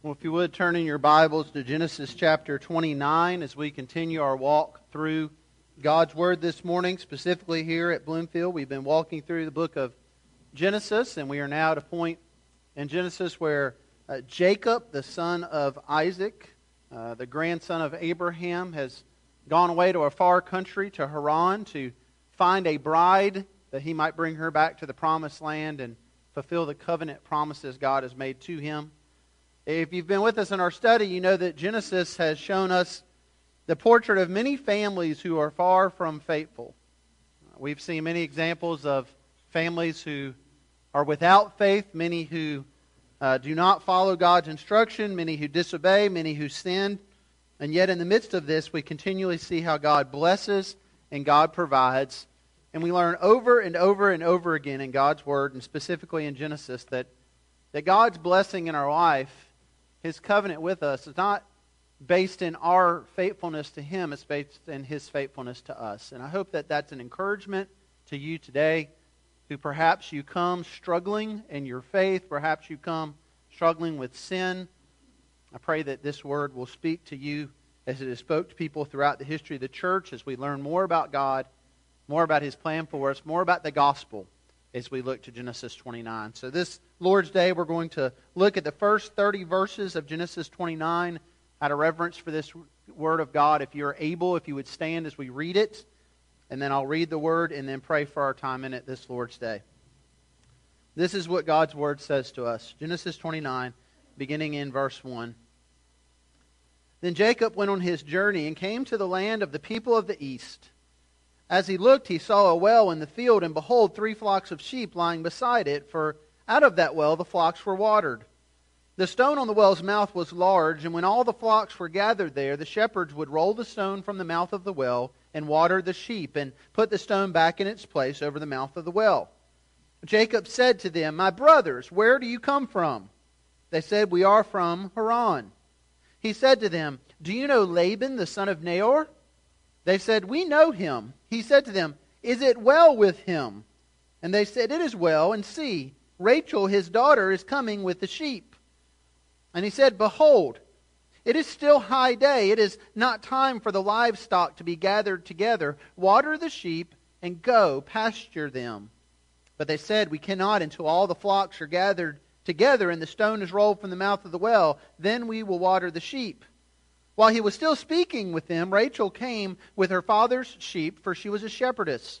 Well, if you would turn in your Bibles to Genesis chapter 29 as we continue our walk through God's Word this morning, specifically here at Bloomfield. We've been walking through the book of Genesis, and we are now at a point in Genesis where uh, Jacob, the son of Isaac, uh, the grandson of Abraham, has gone away to a far country, to Haran, to find a bride that he might bring her back to the promised land and fulfill the covenant promises God has made to him. If you've been with us in our study, you know that Genesis has shown us the portrait of many families who are far from faithful. We've seen many examples of families who are without faith, many who uh, do not follow God's instruction, many who disobey, many who sin. And yet, in the midst of this, we continually see how God blesses and God provides. And we learn over and over and over again in God's Word, and specifically in Genesis, that, that God's blessing in our life his covenant with us is not based in our faithfulness to him, it's based in his faithfulness to us. And I hope that that's an encouragement to you today who perhaps you come struggling in your faith, perhaps you come struggling with sin. I pray that this word will speak to you as it has spoke to people throughout the history of the church as we learn more about God, more about his plan for us, more about the gospel as we look to Genesis 29. So, this Lord's Day, we're going to look at the first 30 verses of Genesis 29 out of reverence for this Word of God. If you're able, if you would stand as we read it, and then I'll read the Word and then pray for our time in it this Lord's Day. This is what God's Word says to us Genesis 29, beginning in verse 1. Then Jacob went on his journey and came to the land of the people of the east. As he looked, he saw a well in the field, and behold, three flocks of sheep lying beside it, for out of that well the flocks were watered. The stone on the well's mouth was large, and when all the flocks were gathered there, the shepherds would roll the stone from the mouth of the well and water the sheep, and put the stone back in its place over the mouth of the well. Jacob said to them, My brothers, where do you come from? They said, We are from Haran. He said to them, Do you know Laban, the son of Nahor? They said, We know him. He said to them, Is it well with him? And they said, It is well. And see, Rachel, his daughter, is coming with the sheep. And he said, Behold, it is still high day. It is not time for the livestock to be gathered together. Water the sheep and go pasture them. But they said, We cannot until all the flocks are gathered together and the stone is rolled from the mouth of the well. Then we will water the sheep. While he was still speaking with them, Rachel came with her father's sheep, for she was a shepherdess.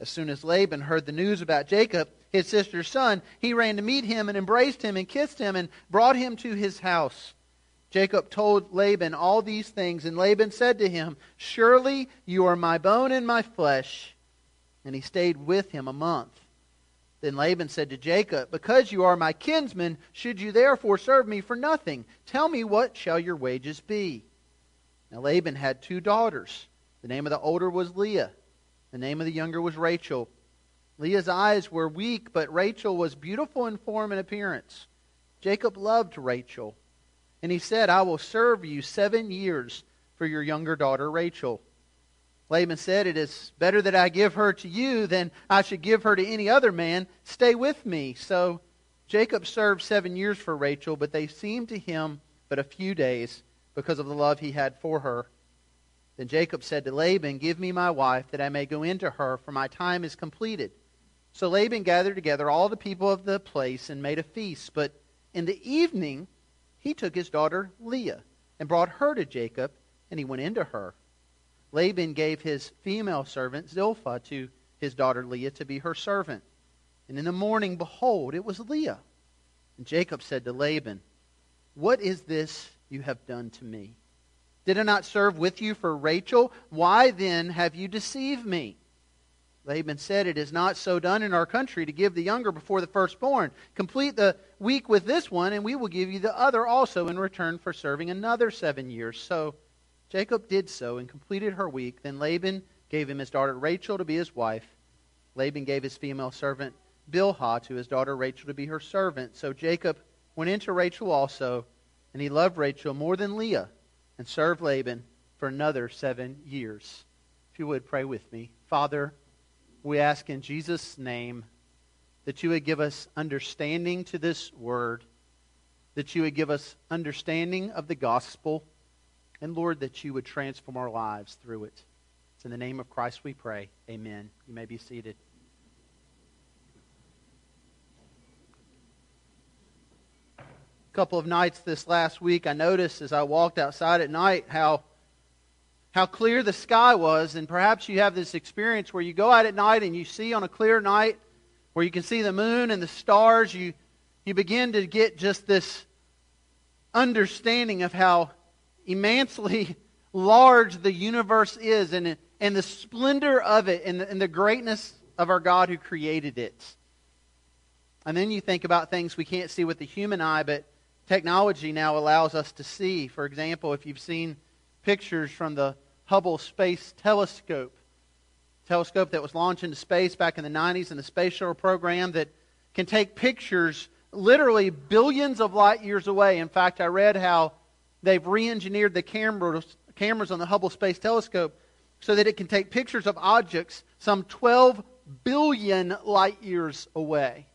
As soon as Laban heard the news about Jacob, his sister's son, he ran to meet him and embraced him and kissed him and brought him to his house. Jacob told Laban all these things, and Laban said to him, Surely you are my bone and my flesh. And he stayed with him a month. Then Laban said to Jacob, Because you are my kinsman, should you therefore serve me for nothing? Tell me, what shall your wages be? Now Laban had two daughters. The name of the older was Leah the name of the younger was Rachel. Leah's eyes were weak, but Rachel was beautiful in form and appearance. Jacob loved Rachel, and he said, I will serve you seven years for your younger daughter Rachel. Laban said, It is better that I give her to you than I should give her to any other man. Stay with me. So Jacob served seven years for Rachel, but they seemed to him but a few days because of the love he had for her. Then Jacob said to Laban, Give me my wife, that I may go into her, for my time is completed. So Laban gathered together all the people of the place and made a feast. But in the evening he took his daughter Leah and brought her to Jacob, and he went into her. Laban gave his female servant Zilpah to his daughter Leah to be her servant. And in the morning, behold, it was Leah. And Jacob said to Laban, What is this you have done to me? Did I not serve with you for Rachel? Why then have you deceived me? Laban said, It is not so done in our country to give the younger before the firstborn. Complete the week with this one, and we will give you the other also in return for serving another seven years. So Jacob did so and completed her week. Then Laban gave him his daughter Rachel to be his wife. Laban gave his female servant Bilhah to his daughter Rachel to be her servant. So Jacob went into Rachel also, and he loved Rachel more than Leah, and served Laban for another seven years. If you would pray with me. Father, we ask in Jesus' name that you would give us understanding to this word, that you would give us understanding of the gospel, and Lord, that you would transform our lives through it. It's in the name of Christ we pray. Amen. You may be seated. Couple of nights this last week, I noticed as I walked outside at night how how clear the sky was, and perhaps you have this experience where you go out at night and you see on a clear night where you can see the moon and the stars, you you begin to get just this understanding of how immensely large the universe is and and the splendor of it and the, and the greatness of our God who created it. And then you think about things we can't see with the human eye, but technology now allows us to see. For example, if you've seen pictures from the Hubble Space Telescope, telescope that was launched into space back in the 90s in the space shuttle program that can take pictures literally billions of light years away. In fact, I read how they've re-engineered the cameras, cameras on the Hubble Space Telescope so that it can take pictures of objects some 12 billion light years away.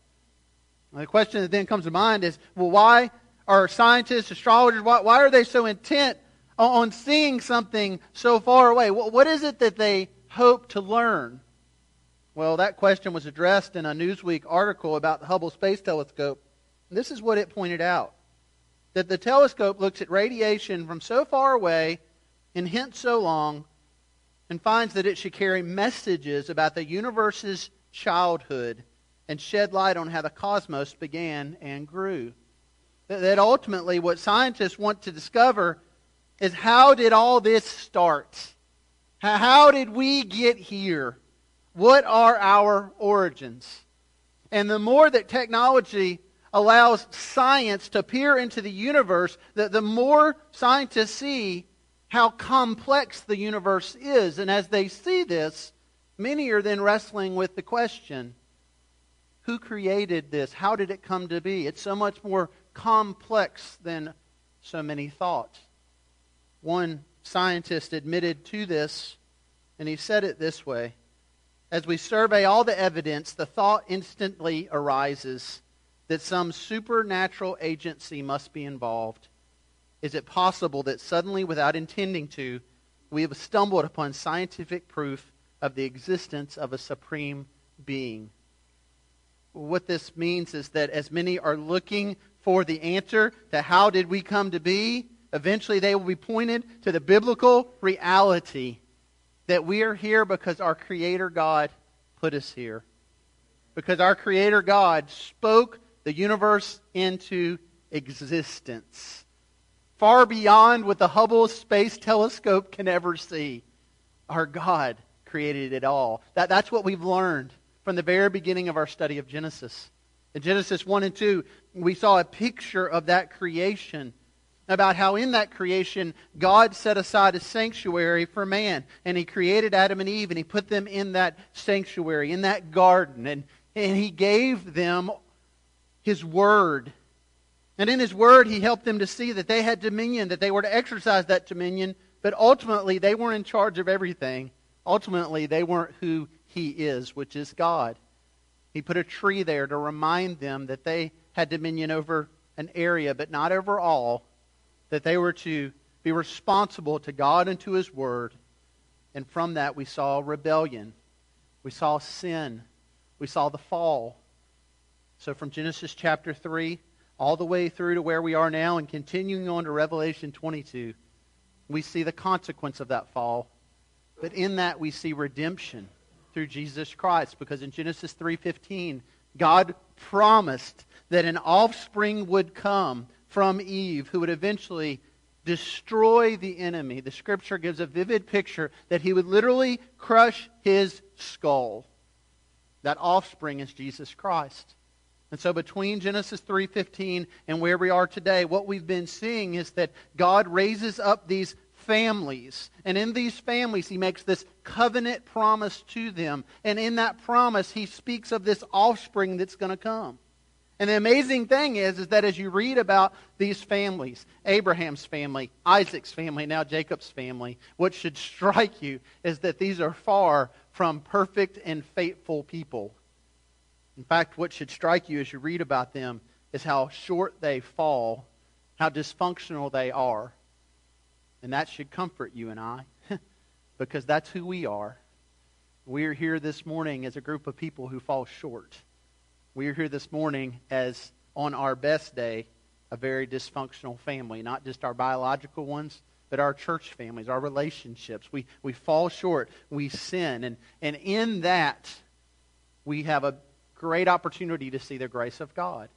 Now, the question that then comes to mind is well, why are scientists, astrologers, why, why are they so intent on, on seeing something so far away? What, what is it that they hope to learn? Well, that question was addressed in a Newsweek article about the Hubble Space Telescope. This is what it pointed out that the telescope looks at radiation from so far away and hence so long and finds that it should carry messages about the universe's childhood and shed light on how the cosmos began and grew. That ultimately, what scientists want to discover is how did all this start? How did we get here? What are our origins? And the more that technology allows science to peer into the universe, the, the more scientists see how complex the universe is. And as they see this, many are then wrestling with the question who created this? How did it come to be? It's so much more complex than so many thought. One scientist admitted to this, and he said it this way As we survey all the evidence, the thought instantly arises that some supernatural agency must be involved is it possible that suddenly, without intending to, we have stumbled upon scientific proof of the existence of a supreme being? What this means is that as many are looking for the answer to how did we come to be, eventually they will be pointed to the biblical reality that we are here because our Creator God put us here. Because our Creator God spoke the universe into existence far beyond what the Hubble Space Telescope can ever see. Our God created it all. That, that's what we've learned from the very beginning of our study of Genesis. In Genesis 1 and 2, we saw a picture of that creation, about how in that creation, God set aside a sanctuary for man. And he created Adam and Eve, and he put them in that sanctuary, in that garden. And, and he gave them his word and in his word, he helped them to see that they had dominion, that they were to exercise that dominion, but ultimately they weren't in charge of everything. Ultimately, they weren't who he is, which is God. He put a tree there to remind them that they had dominion over an area, but not over all, that they were to be responsible to God and to his word. And from that, we saw rebellion. We saw sin. We saw the fall. So from Genesis chapter 3 all the way through to where we are now and continuing on to Revelation 22, we see the consequence of that fall. But in that we see redemption through Jesus Christ because in Genesis 3:15 God promised that an offspring would come from Eve who would eventually destroy the enemy. The scripture gives a vivid picture that he would literally crush his skull. That offspring is Jesus Christ. And so between Genesis 3:15 and where we are today, what we've been seeing is that God raises up these families. And in these families, he makes this covenant promise to them. And in that promise, he speaks of this offspring that's going to come. And the amazing thing is, is that as you read about these families, Abraham's family, Isaac's family, now Jacob's family, what should strike you is that these are far from perfect and faithful people. In fact, what should strike you as you read about them is how short they fall, how dysfunctional they are. And that should comfort you and I, because that's who we are. We are here this morning as a group of people who fall short. We are here this morning as, on our best day, a very dysfunctional family, not just our biological ones, but our church families, our relationships. We, we fall short, we sin. And, and in that, we have a great opportunity to see the grace of God.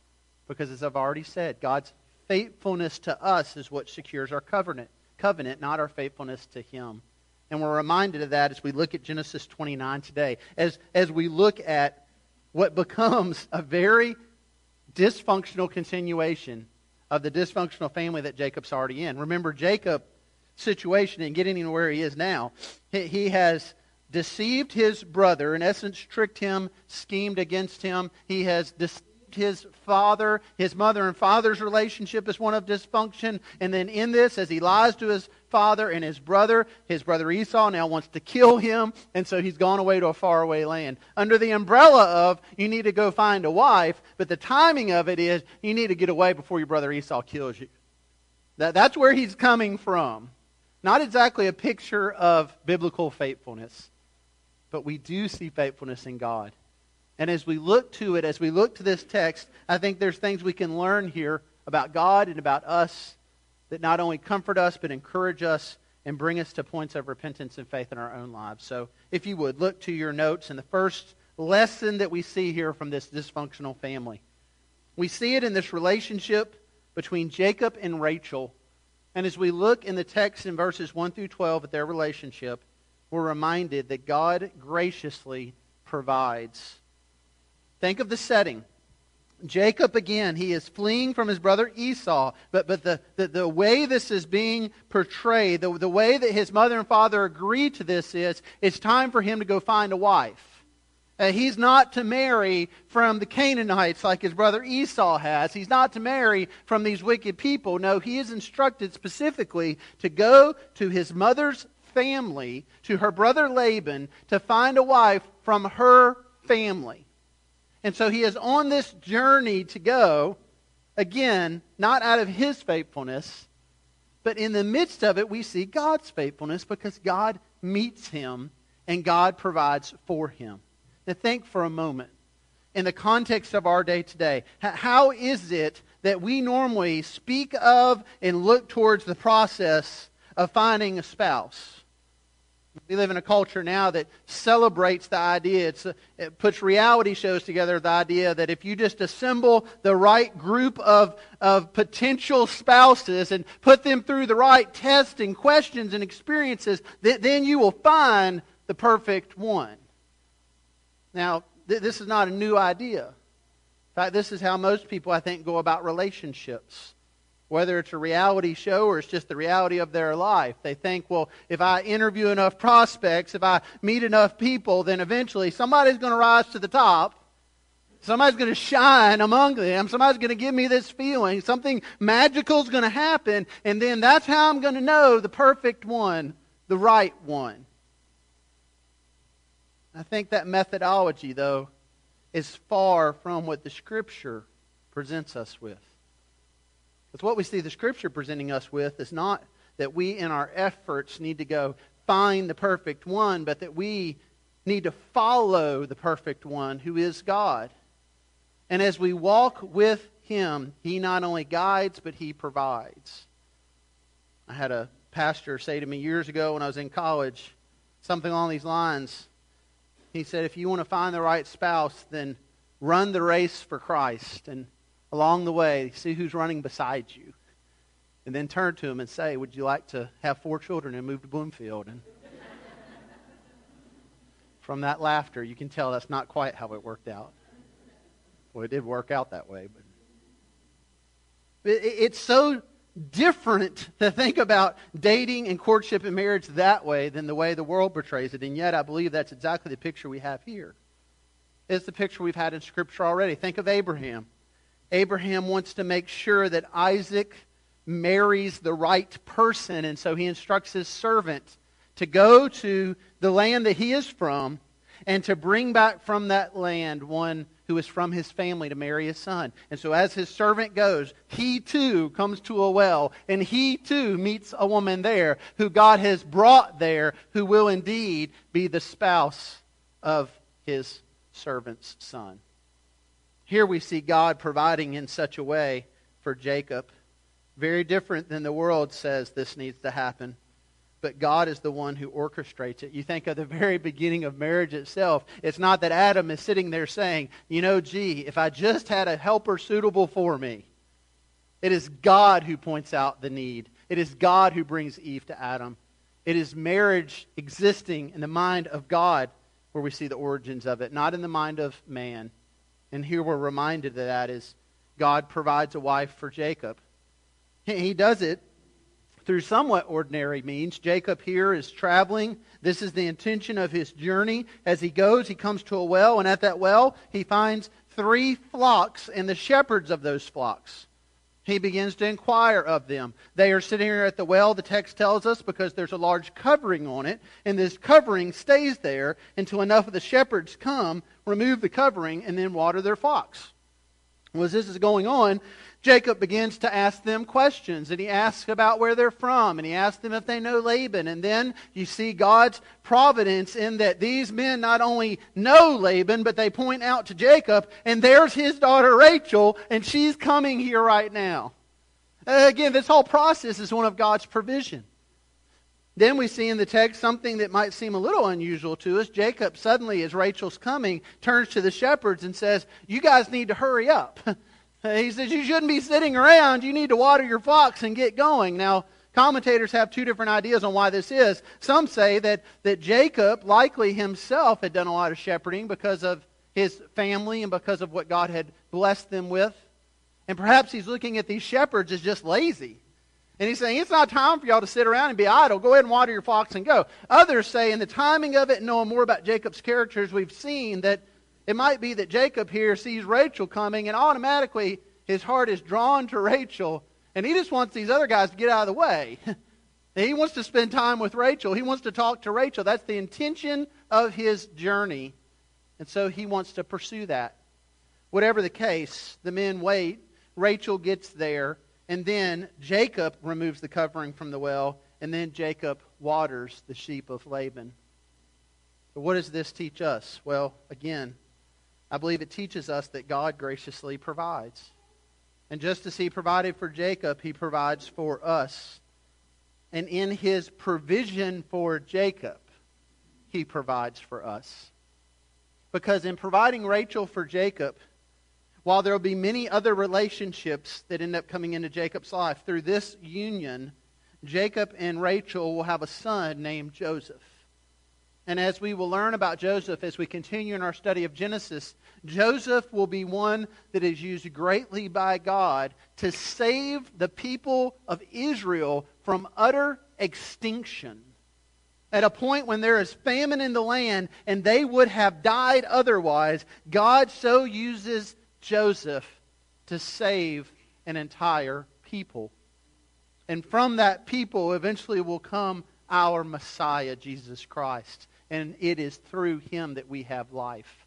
Because as I've already said, God's faithfulness to us is what secures our covenant, covenant, not our faithfulness to Him. And we're reminded of that as we look at Genesis 29 today. As, as we look at what becomes a very dysfunctional continuation of the dysfunctional family that Jacob's already in. Remember, Jacob's situation and getting to where he is now, he, he has deceived his brother, in essence, tricked him, schemed against him. He has deceived his father. His mother and father's relationship is one of dysfunction. And then in this, as he lies to his father and his brother, his brother Esau now wants to kill him. And so he's gone away to a faraway land. Under the umbrella of, you need to go find a wife. But the timing of it is, you need to get away before your brother Esau kills you. That, that's where he's coming from. Not exactly a picture of biblical faithfulness but we do see faithfulness in God. And as we look to it, as we look to this text, I think there's things we can learn here about God and about us that not only comfort us, but encourage us and bring us to points of repentance and faith in our own lives. So, if you would, look to your notes. And the first lesson that we see here from this dysfunctional family, we see it in this relationship between Jacob and Rachel. And as we look in the text in verses 1 through 12 at their relationship, we're reminded that God graciously provides. Think of the setting. Jacob, again, he is fleeing from his brother Esau, but, but the, the, the way this is being portrayed, the, the way that his mother and father agree to this is it's time for him to go find a wife. Uh, he's not to marry from the Canaanites like his brother Esau has. He's not to marry from these wicked people. No, he is instructed specifically to go to his mother's family to her brother Laban to find a wife from her family. And so he is on this journey to go, again, not out of his faithfulness, but in the midst of it, we see God's faithfulness because God meets him and God provides for him. Now, think for a moment in the context of our day today. How is it that we normally speak of and look towards the process of finding a spouse? We live in a culture now that celebrates the idea. A, it puts reality shows together the idea that if you just assemble the right group of, of potential spouses and put them through the right tests and questions and experiences, that then you will find the perfect one. Now, th- this is not a new idea. In fact, this is how most people, I think, go about relationships whether it's a reality show or it's just the reality of their life. They think, well, if I interview enough prospects, if I meet enough people, then eventually somebody's going to rise to the top. Somebody's going to shine among them. Somebody's going to give me this feeling. Something magical is going to happen. And then that's how I'm going to know the perfect one, the right one. I think that methodology, though, is far from what the Scripture presents us with. Because what we see the Scripture presenting us with is not that we, in our efforts, need to go find the perfect one, but that we need to follow the perfect one who is God. And as we walk with Him, He not only guides, but He provides. I had a pastor say to me years ago when I was in college something along these lines. He said, If you want to find the right spouse, then run the race for Christ. And along the way, see who's running beside you, and then turn to them and say, Would you like to have four children and move to Bloomfield? And from that laughter, you can tell that's not quite how it worked out. Well, it did work out that way, but it's so different to think about dating and courtship and marriage that way than the way the world portrays it. And yet, I believe that's exactly the picture we have here. It's the picture we've had in Scripture already. Think of Abraham. Abraham wants to make sure that Isaac marries the right person, and so he instructs his servant to go to the land that he is from and to bring back from that land one who is from his family to marry his son. And so as his servant goes, he too comes to a well, and he too meets a woman there who God has brought there, who will indeed be the spouse of his servant's son. Here we see God providing in such a way for Jacob. Very different than the world says this needs to happen but God is the one who orchestrates it. You think of the very beginning of marriage itself. It's not that Adam is sitting there saying, you know, gee, if I just had a helper suitable for me. It is God who points out the need. It is God who brings Eve to Adam. It is marriage existing in the mind of God where we see the origins of it, not in the mind of man. And here we're reminded of that is God provides a wife for Jacob. He does it through somewhat ordinary means. Jacob here is traveling. This is the intention of his journey. As he goes, he comes to a well, and at that well, he finds three flocks and the shepherds of those flocks. He begins to inquire of them. They are sitting here at the well, the text tells us, because there's a large covering on it, and this covering stays there until enough of the shepherds come, remove the covering, and then water their flocks. Well, as this is going on, Jacob begins to ask them questions, and he asks about where they're from, and he asks them if they know Laban. And then you see God's providence in that these men not only know Laban, but they point out to Jacob, and there's his daughter Rachel, and she's coming here right now. Uh, again, this whole process is one of God's provision. Then we see in the text something that might seem a little unusual to us. Jacob suddenly, as Rachel's coming, turns to the shepherds and says, You guys need to hurry up. He says you shouldn't be sitting around. You need to water your flocks and get going. Now, commentators have two different ideas on why this is. Some say that, that Jacob likely himself had done a lot of shepherding because of his family and because of what God had blessed them with. And perhaps he's looking at these shepherds as just lazy. And he's saying, it's not time for y'all to sit around and be idle. Go ahead and water your flocks and go. Others say, in the timing of it and knowing more about Jacob's characters, we've seen that it might be that Jacob here sees Rachel coming and automatically his heart is drawn to Rachel and he just wants these other guys to get out of the way. he wants to spend time with Rachel. He wants to talk to Rachel. That's the intention of his journey. And so he wants to pursue that. Whatever the case, the men wait. Rachel gets there. And then Jacob removes the covering from the well. And then Jacob waters the sheep of Laban. But what does this teach us? Well, again, I believe it teaches us that God graciously provides. And just as he provided for Jacob, he provides for us. And in his provision for Jacob, he provides for us. Because in providing Rachel for Jacob, while there will be many other relationships that end up coming into Jacob's life, through this union, Jacob and Rachel will have a son named Joseph. And as we will learn about Joseph as we continue in our study of Genesis, Joseph will be one that is used greatly by God to save the people of Israel from utter extinction. At a point when there is famine in the land and they would have died otherwise, God so uses Joseph to save an entire people. And from that people eventually will come our Messiah, Jesus Christ and it is through him that we have life.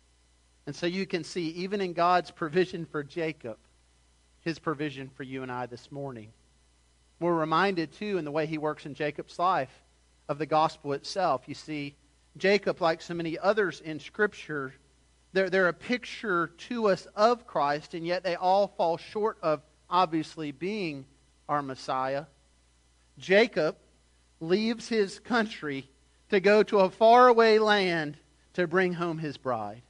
And so you can see, even in God's provision for Jacob, his provision for you and I this morning. We're reminded, too, in the way he works in Jacob's life, of the gospel itself. You see, Jacob, like so many others in Scripture, they're, they're a picture to us of Christ, and yet they all fall short of obviously being our Messiah. Jacob leaves his country to go to a faraway land to bring home his bride.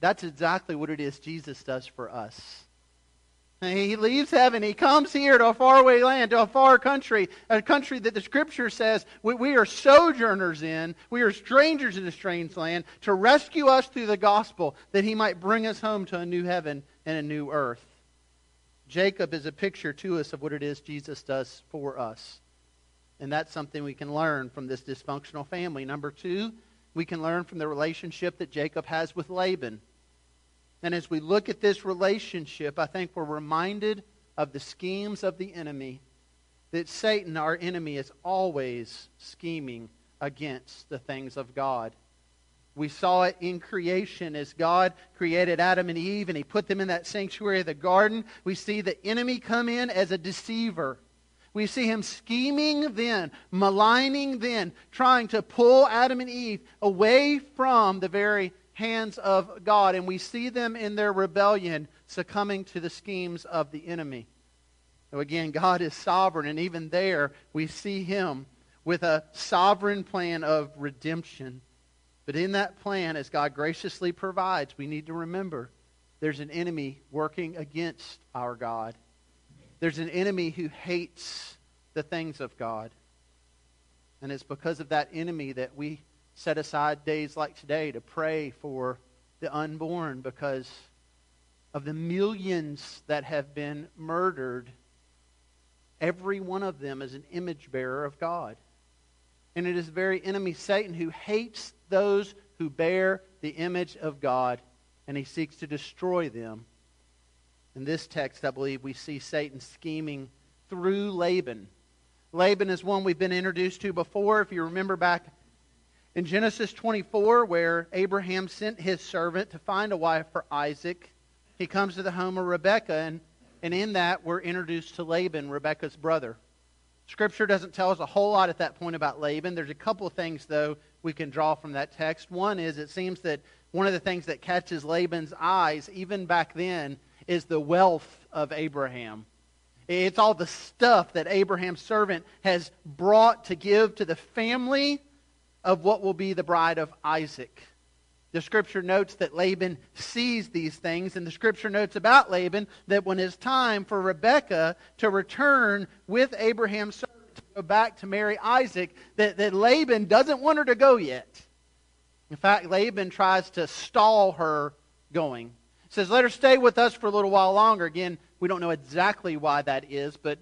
That's exactly what it is Jesus does for us. He leaves heaven. He comes here to a faraway land, to a far country, a country that the Scripture says we, we, are sojourners in. We are strangers in a strange land to rescue us through the gospel that he might bring us home to a new heaven and a new earth. Jacob is a picture to us of what it is Jesus does for us. And that's something we can learn from this dysfunctional family. Number two, we can learn from the relationship that Jacob has with Laban. And as we look at this relationship, I think we're reminded of the schemes of the enemy. That Satan, our enemy, is always scheming against the things of God. We saw it in creation as God created Adam and Eve and he put them in that sanctuary of the garden. We see the enemy come in as a deceiver. We see him scheming then, maligning then, trying to pull Adam and Eve away from the very hands of God. And we see them in their rebellion succumbing to the schemes of the enemy. So again, God is sovereign, and even there we see him with a sovereign plan of redemption. But in that plan, as God graciously provides, we need to remember there's an enemy working against our God. There's an enemy who hates the things of God. And it's because of that enemy that we set aside days like today to pray for the unborn because of the millions that have been murdered. Every one of them is an image bearer of God. And it is the very enemy, Satan, who hates those who bear the image of God, and he seeks to destroy them. In this text, I believe, we see Satan scheming through Laban. Laban is one we've been introduced to before. If you remember back in Genesis 24, where Abraham sent his servant to find a wife for Isaac, he comes to the home of Rebekah, and, and in that, we're introduced to Laban, Rebekah's brother. Scripture doesn't tell us a whole lot at that point about Laban. There's a couple of things, though, we can draw from that text. One is it seems that one of the things that catches Laban's eyes, even back then, is the wealth of Abraham. It's all the stuff that Abraham's servant has brought to give to the family of what will be the bride of Isaac. The scripture notes that Laban sees these things, and the scripture notes about Laban that when it's time for Rebekah to return with Abraham's servant to go back to marry Isaac, that, that Laban doesn't want her to go yet. In fact, Laban tries to stall her going. Says, Let her stay with us for a little while longer. Again, we don't know exactly why that is, but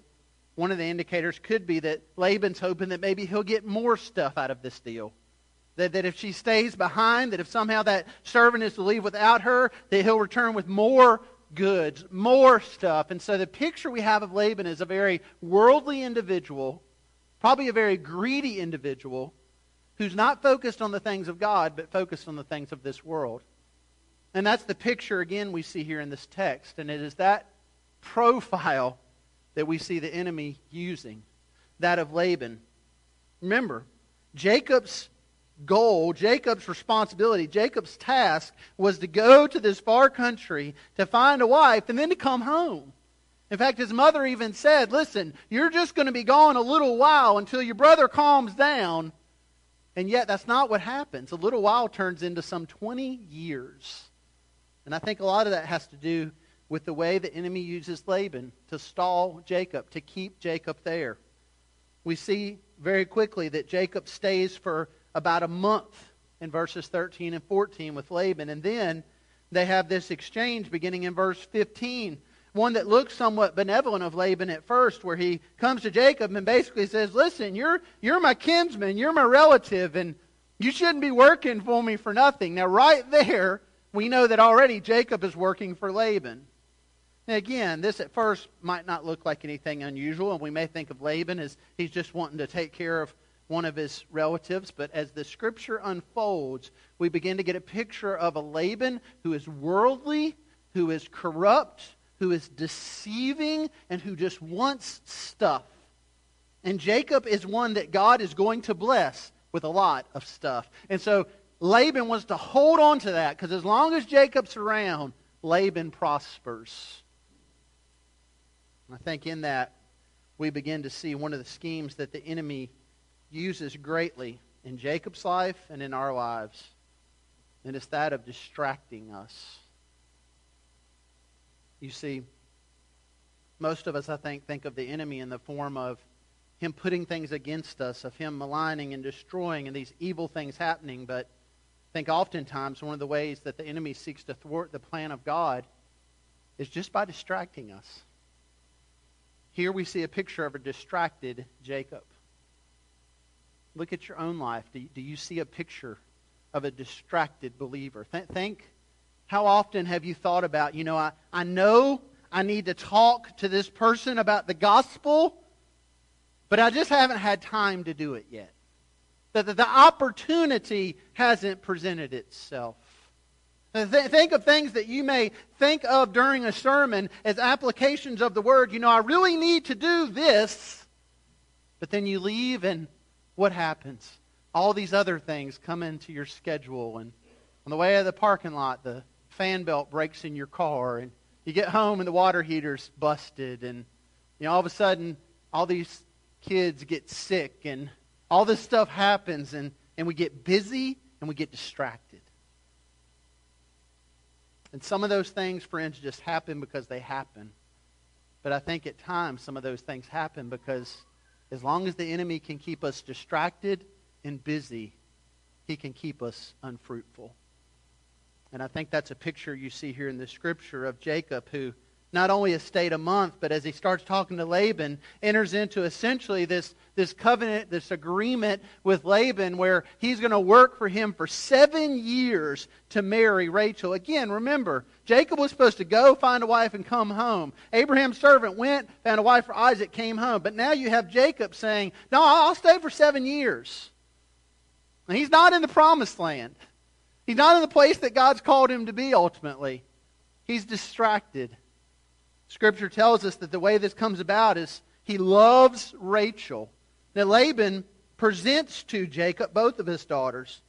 one of the indicators could be that Laban's hoping that maybe he'll get more stuff out of this deal. That, that if she stays behind, that if somehow that servant is to leave without her, that he'll return with more goods, more stuff. And so the picture we have of Laban is a very worldly individual, probably a very greedy individual, who's not focused on the things of God, but focused on the things of this world. And that's the picture, again, we see here in this text. And it is that profile that we see the enemy using that of Laban. Remember, Jacob's goal, Jacob's responsibility, Jacob's task was to go to this far country to find a wife and then to come home. In fact, his mother even said, Listen, you're just going to be gone a little while until your brother calms down. And yet, that's not what happens. A little while turns into some 20 years. And I think a lot of that has to do with the way the enemy uses Laban to stall Jacob, to keep Jacob there. We see very quickly that Jacob stays for about a month in verses 13 and 14 with Laban. And then they have this exchange beginning in verse 15. One that looks somewhat benevolent of Laban at first, where he comes to Jacob and basically says, Listen, you're, you're my kinsman, you're my relative, and you shouldn't be working for me for nothing. Now, right there, we know that already Jacob is working for Laban. Now, again, this at first might not look like anything unusual, and we may think of Laban as he's just wanting to take care of one of his relatives. But as the scripture unfolds, we begin to get a picture of a Laban who is worldly, who is corrupt, who is deceiving, and who just wants stuff. And Jacob is one that God is going to bless with a lot of stuff. And so Laban wants to hold on to that because as long as Jacob's around, Laban prospers. I think in that we begin to see one of the schemes that the enemy uses greatly in Jacob's life and in our lives, and it's that of distracting us. You see, most of us, I think, think of the enemy in the form of him putting things against us, of him maligning and destroying, and these evil things happening. But I think oftentimes one of the ways that the enemy seeks to thwart the plan of God is just by distracting us. Here we see a picture of a distracted Jacob. Look at your own life. Do, do you see a picture of a distracted believer? Th- think, how often have you thought about, you know, I, I know I need to talk to this person about the gospel, but I just haven't had time to do it yet. That the, the opportunity hasn't presented itself. Uh, th- think of things that you may think of during a sermon as applications of the word. You know, I really need to do this, but then you leave and what happens? All these other things come into your schedule, and on the way to the parking lot, the fan belt breaks in your car, and you get home and the water heater's busted, and you know all of a sudden all these kids get sick, and all this stuff happens, and, and we get busy and we get distracted. And some of those things, friends, just happen because they happen. But I think at times some of those things happen because as long as the enemy can keep us distracted and busy, he can keep us unfruitful. And I think that's a picture you see here in the scripture of Jacob, who not only has stayed a month, but as he starts talking to Laban, enters into essentially this, this covenant, this agreement with Laban where he's going to work for him for seven years to marry Rachel. Again, remember, Jacob was supposed to go find a wife and come home. Abraham's servant went, found a wife for Isaac, came home. But now you have Jacob saying, No, I'll stay for seven years. And he's not in the promised land. He's not in the place that God's called him to be ultimately. He's distracted. Scripture tells us that the way this comes about is he loves Rachel. Now, Laban presents to Jacob both of his daughters.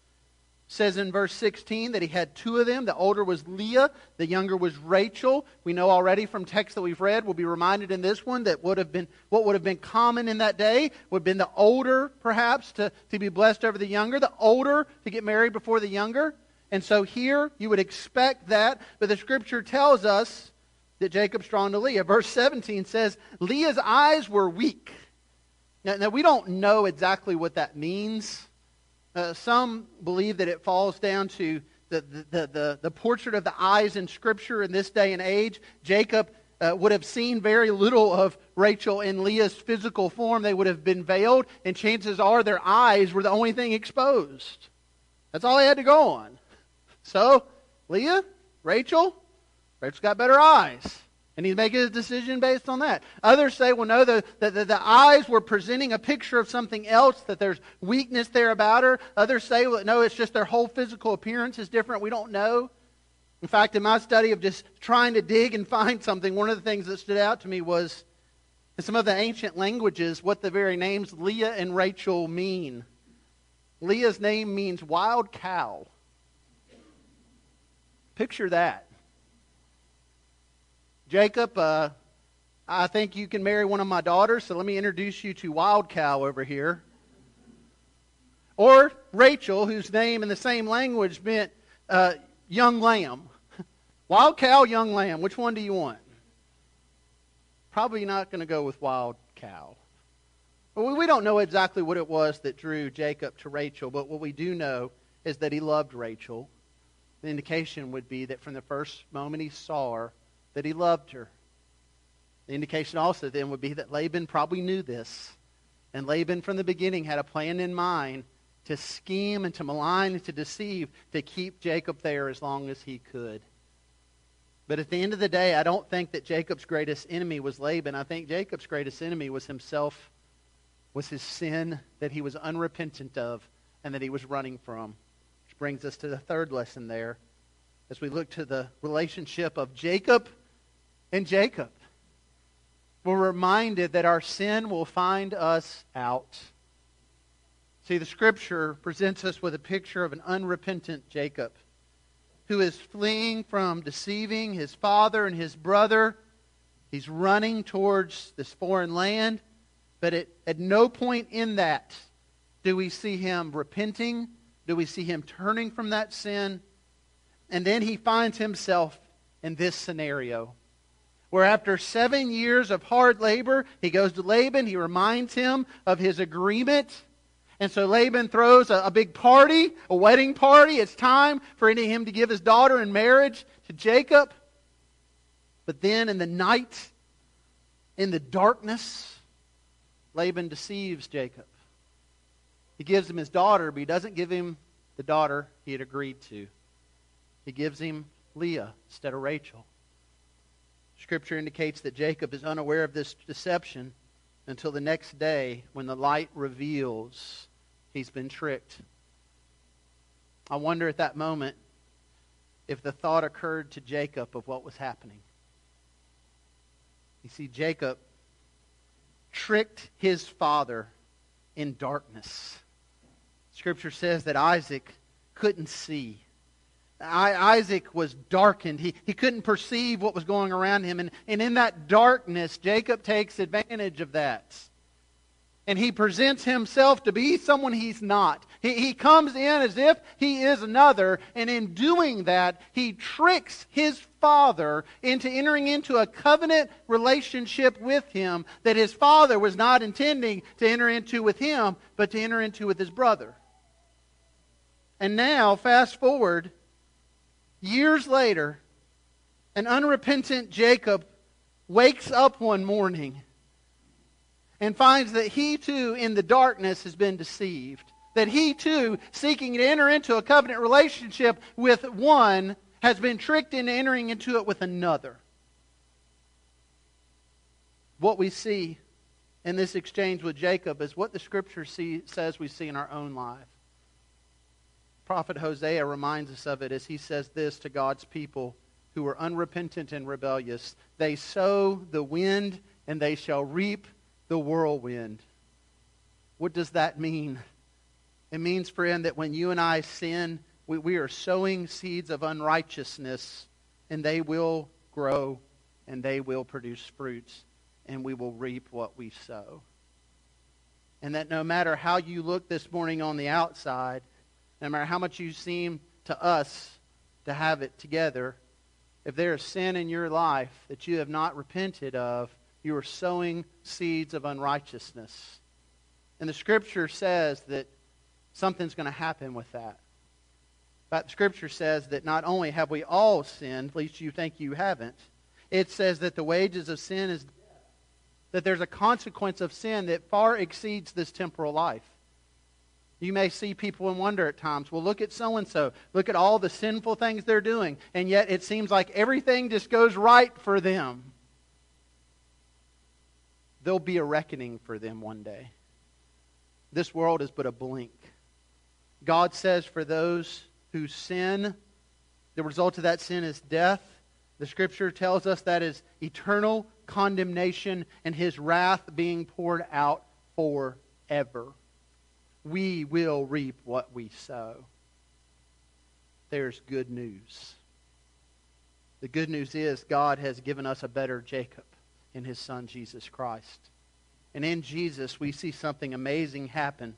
says in verse 16 that he had two of them. The older was Leah, the younger was Rachel. We know already from texts that we've read, we'll be reminded in this one that would have been what would have been common in that day would have been the older, perhaps, to, to be blessed over the younger, the older to get married before the younger. And so here you would expect that, but the scripture tells us that Jacob's drawn to Leah. Verse 17 says, Leah's eyes were weak. Now, now we don't know exactly what that means. Uh, some believe that it falls down to the, the, the, the, portrait of the eyes in Scripture in this day and age. Jacob uh, would have seen very little of Rachel in Leah's physical form. They would have been veiled, and chances are their eyes were the only thing exposed. That's all they had to go on. So, Leah, Rachel, Rachel's got better eyes. And he's making his decision based on that. Others say, well, no, the, the, the, eyes were presenting a picture of something else, that there's weakness there about her. Others say, well, no, it's just their whole physical appearance is different. We don't know. In fact, in my study of just trying to dig and find something, one of the things that stood out to me was in some of the ancient languages what the very names Leah and Rachel mean. Leah's name means wild cow. Picture that. Jacob, uh, I think you can marry one of my daughters, so let me introduce you to Wild Cow over here. Or Rachel, whose name in the same language meant uh, young lamb. Wild cow, young lamb. Which one do you want? Probably not going to go with wild cow. Well, we don't know exactly what it was that drew Jacob to Rachel, but what we do know is that he loved Rachel. The indication would be that from the first moment he saw her, that he loved her. The indication also then would be that Laban probably knew this. And Laban from the beginning had a plan in mind to scheme and to malign and to deceive to keep Jacob there as long as he could. But at the end of the day, I don't think that Jacob's greatest enemy was Laban. I think Jacob's greatest enemy was himself, was his sin that he was unrepentant of and that he was running from. Which brings us to the third lesson there as we look to the relationship of Jacob and Jacob. We're reminded that our sin will find us out. See, the scripture presents us with a picture of an unrepentant Jacob who is fleeing from deceiving his father and his brother. He's running towards this foreign land, but at, at no point in that do we see him repenting, do we see him turning from that sin. And then he finds himself in this scenario where after seven years of hard labor, he goes to Laban. He reminds him of his agreement. And so Laban throws a, a, big party, a wedding party. It's time for him to give his daughter in marriage to Jacob. But then in the night, In the darkness, Laban deceives Jacob. He gives him his daughter, but he doesn't give him the daughter he had agreed to. He gives him Leah instead of Rachel. Scripture indicates that Jacob is unaware of this deception until the next day when the light reveals he's been tricked. I wonder at that moment if the thought occurred to Jacob of what was happening. You see, Jacob tricked his father in darkness. Scripture says that Isaac couldn't see. Isaac was darkened. He, he couldn't perceive what was going around him. And, and in that darkness, Jacob takes advantage of that. And he presents himself to be someone he's not. He, he comes in as if he is another. And in doing that, he tricks his father into entering into a covenant relationship with him that his father was not intending to enter into with him, but to enter into with his brother. And now, fast forward Years later, an unrepentant Jacob wakes up one morning and finds that he too, in the darkness, has been deceived. That he too, seeking to enter into a covenant relationship with one, has been tricked into entering into it with another. What we see in this exchange with Jacob is what the scripture see, says we see in our own life prophet Hosea reminds us of it as he says this to God's people who are unrepentant and rebellious They sow the wind, and they shall reap the whirlwind. What does that mean? It means, friend, that when you and I sin, we, we are sowing seeds of unrighteousness, and they will grow and they will produce fruits, and we will reap what we sow. And that no matter how you look this morning on the outside, no matter how much you seem to us to have it together, if there is sin in your life that you have not repented of, you are sowing seeds of unrighteousness. And the scripture says that something's going to happen with that. But the scripture says that not only have we all sinned, at least you think you haven't, it says that the wages of sin is. That there's a consequence of sin that far exceeds this temporal life. You may see people and wonder at times, well, look at so and so. Look at all the sinful things they're doing. And yet it seems like everything just goes right for them. There'll be a reckoning for them one day. This world is but a blink. God says for those who sin, the result of that sin is death. The scripture tells us that is eternal condemnation and his wrath being poured out forever we will reap what we sow. There's good news. The good news is God has given us a better Jacob in his son Jesus Christ. And in Jesus, we see something amazing happen.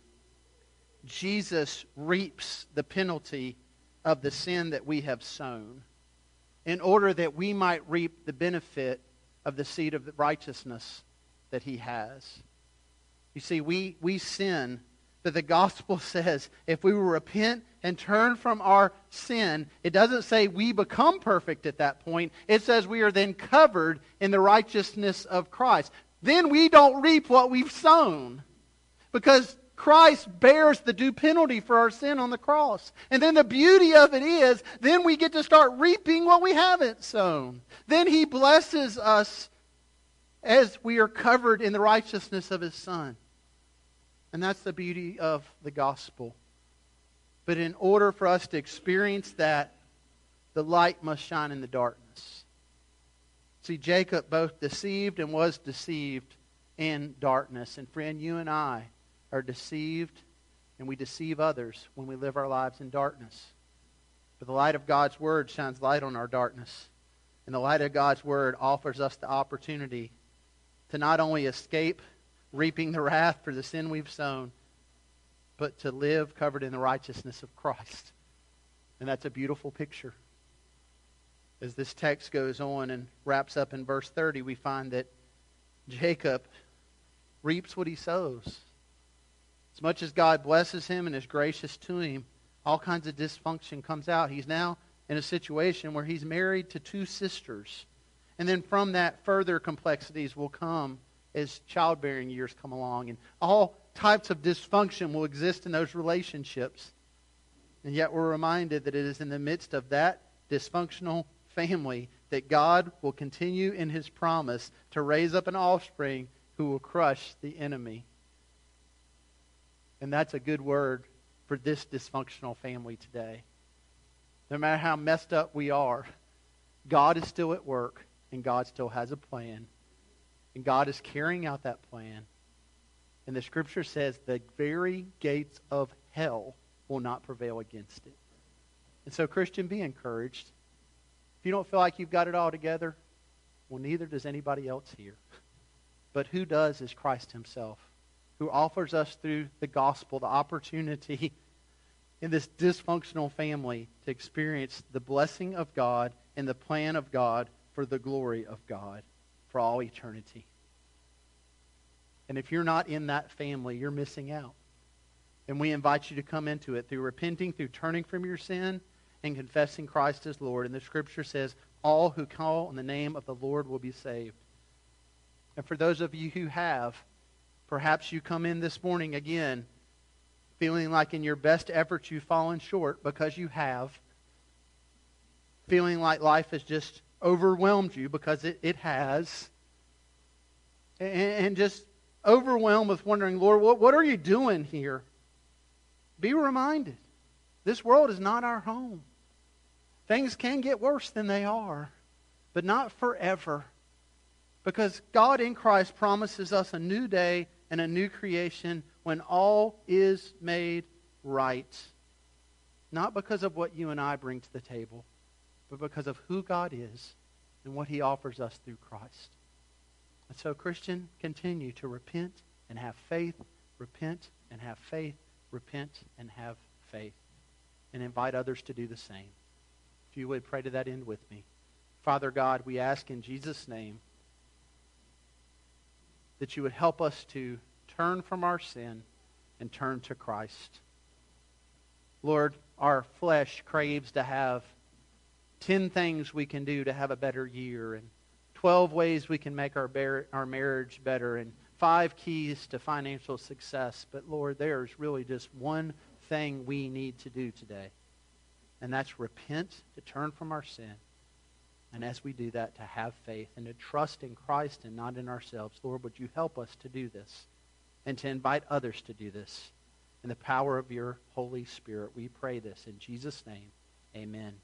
Jesus reaps the penalty of the sin that we have sown in order that we might reap the benefit of the seed of righteousness that he has. You see, we, we sin the gospel says if we will repent and turn from our sin, it doesn't say we become perfect at that point. It says we are then covered in the righteousness of Christ. Then we don't reap what we've sown because Christ bears the due penalty for our sin on the cross. And then the beauty of it is, then we get to start reaping what we haven't sown. Then he blesses us as we are covered in the righteousness of his Son. And that's the beauty of the gospel. But in order for us to experience that, the light must shine in the darkness. See, Jacob both deceived and was deceived in darkness. And friend, you and I are deceived and we deceive others when we live our lives in darkness. But the light of God's Word shines light on our darkness. And the light of God's Word offers us the opportunity to not only escape reaping the wrath for the sin we've sown, but to live covered in the righteousness of Christ. And that's a beautiful picture. As this text goes on and wraps up in verse 30, we find that Jacob reaps what he sows. As much as God blesses him and is gracious to him, all kinds of dysfunction comes out. He's now in a situation where he's married to two sisters And then from that, further complexities will come as childbearing years come along. And all types of dysfunction will exist in those relationships. And yet we're reminded that it is in the midst of that dysfunctional family that God will continue in his promise to raise up an offspring who will crush the enemy. And that's a good word for this dysfunctional family today. No matter how messed up we are, God is still at work and God still has a plan. And God is carrying out that plan. And the scripture says the very gates of hell will not prevail against it. And so, Christian, be encouraged. If you don't feel like you've got it all together, well, neither does anybody else here. But who does is Christ himself, who offers us through the gospel the opportunity in this dysfunctional family to experience the blessing of God and the plan of God for the glory of God for all eternity. And if you're not in that family, you're missing out. And we invite you to come into it through repenting, through turning from your sin, and confessing Christ as Lord. And the scripture says, all who call on the name of the Lord will be saved. And for those of you who have, perhaps you come in this morning again feeling like in your best efforts you've fallen short because you have, feeling like life is just overwhelmed you because it, it has, and, and just overwhelmed with wondering, Lord, what, what are you doing here? Be reminded this world is not our home. Things can get worse than they are, but not forever. Because God in Christ promises us a new day and a new creation when all is made right. Not because of what you and I bring to the table, but because of who God is and what he offers us through Christ. And so, Christian, continue to repent and have faith, repent and have faith, repent and have faith, and invite others to do the same. If you would pray to that end with me. Father God, we ask in Jesus' name that you would help us to turn from our sin and turn to Christ. Lord, our flesh craves to have 10 things we can do to have a better year and 12 ways we can make our, bar- our marriage better and five keys to financial success. But Lord, there's really just one thing we need to do today. And that's repent, to turn from our sin. And as we do that, to have faith and to trust in Christ and not in ourselves. Lord, would you help us to do this and to invite others to do this? In the power of your Holy Spirit, we pray this in Jesus' name. Amen.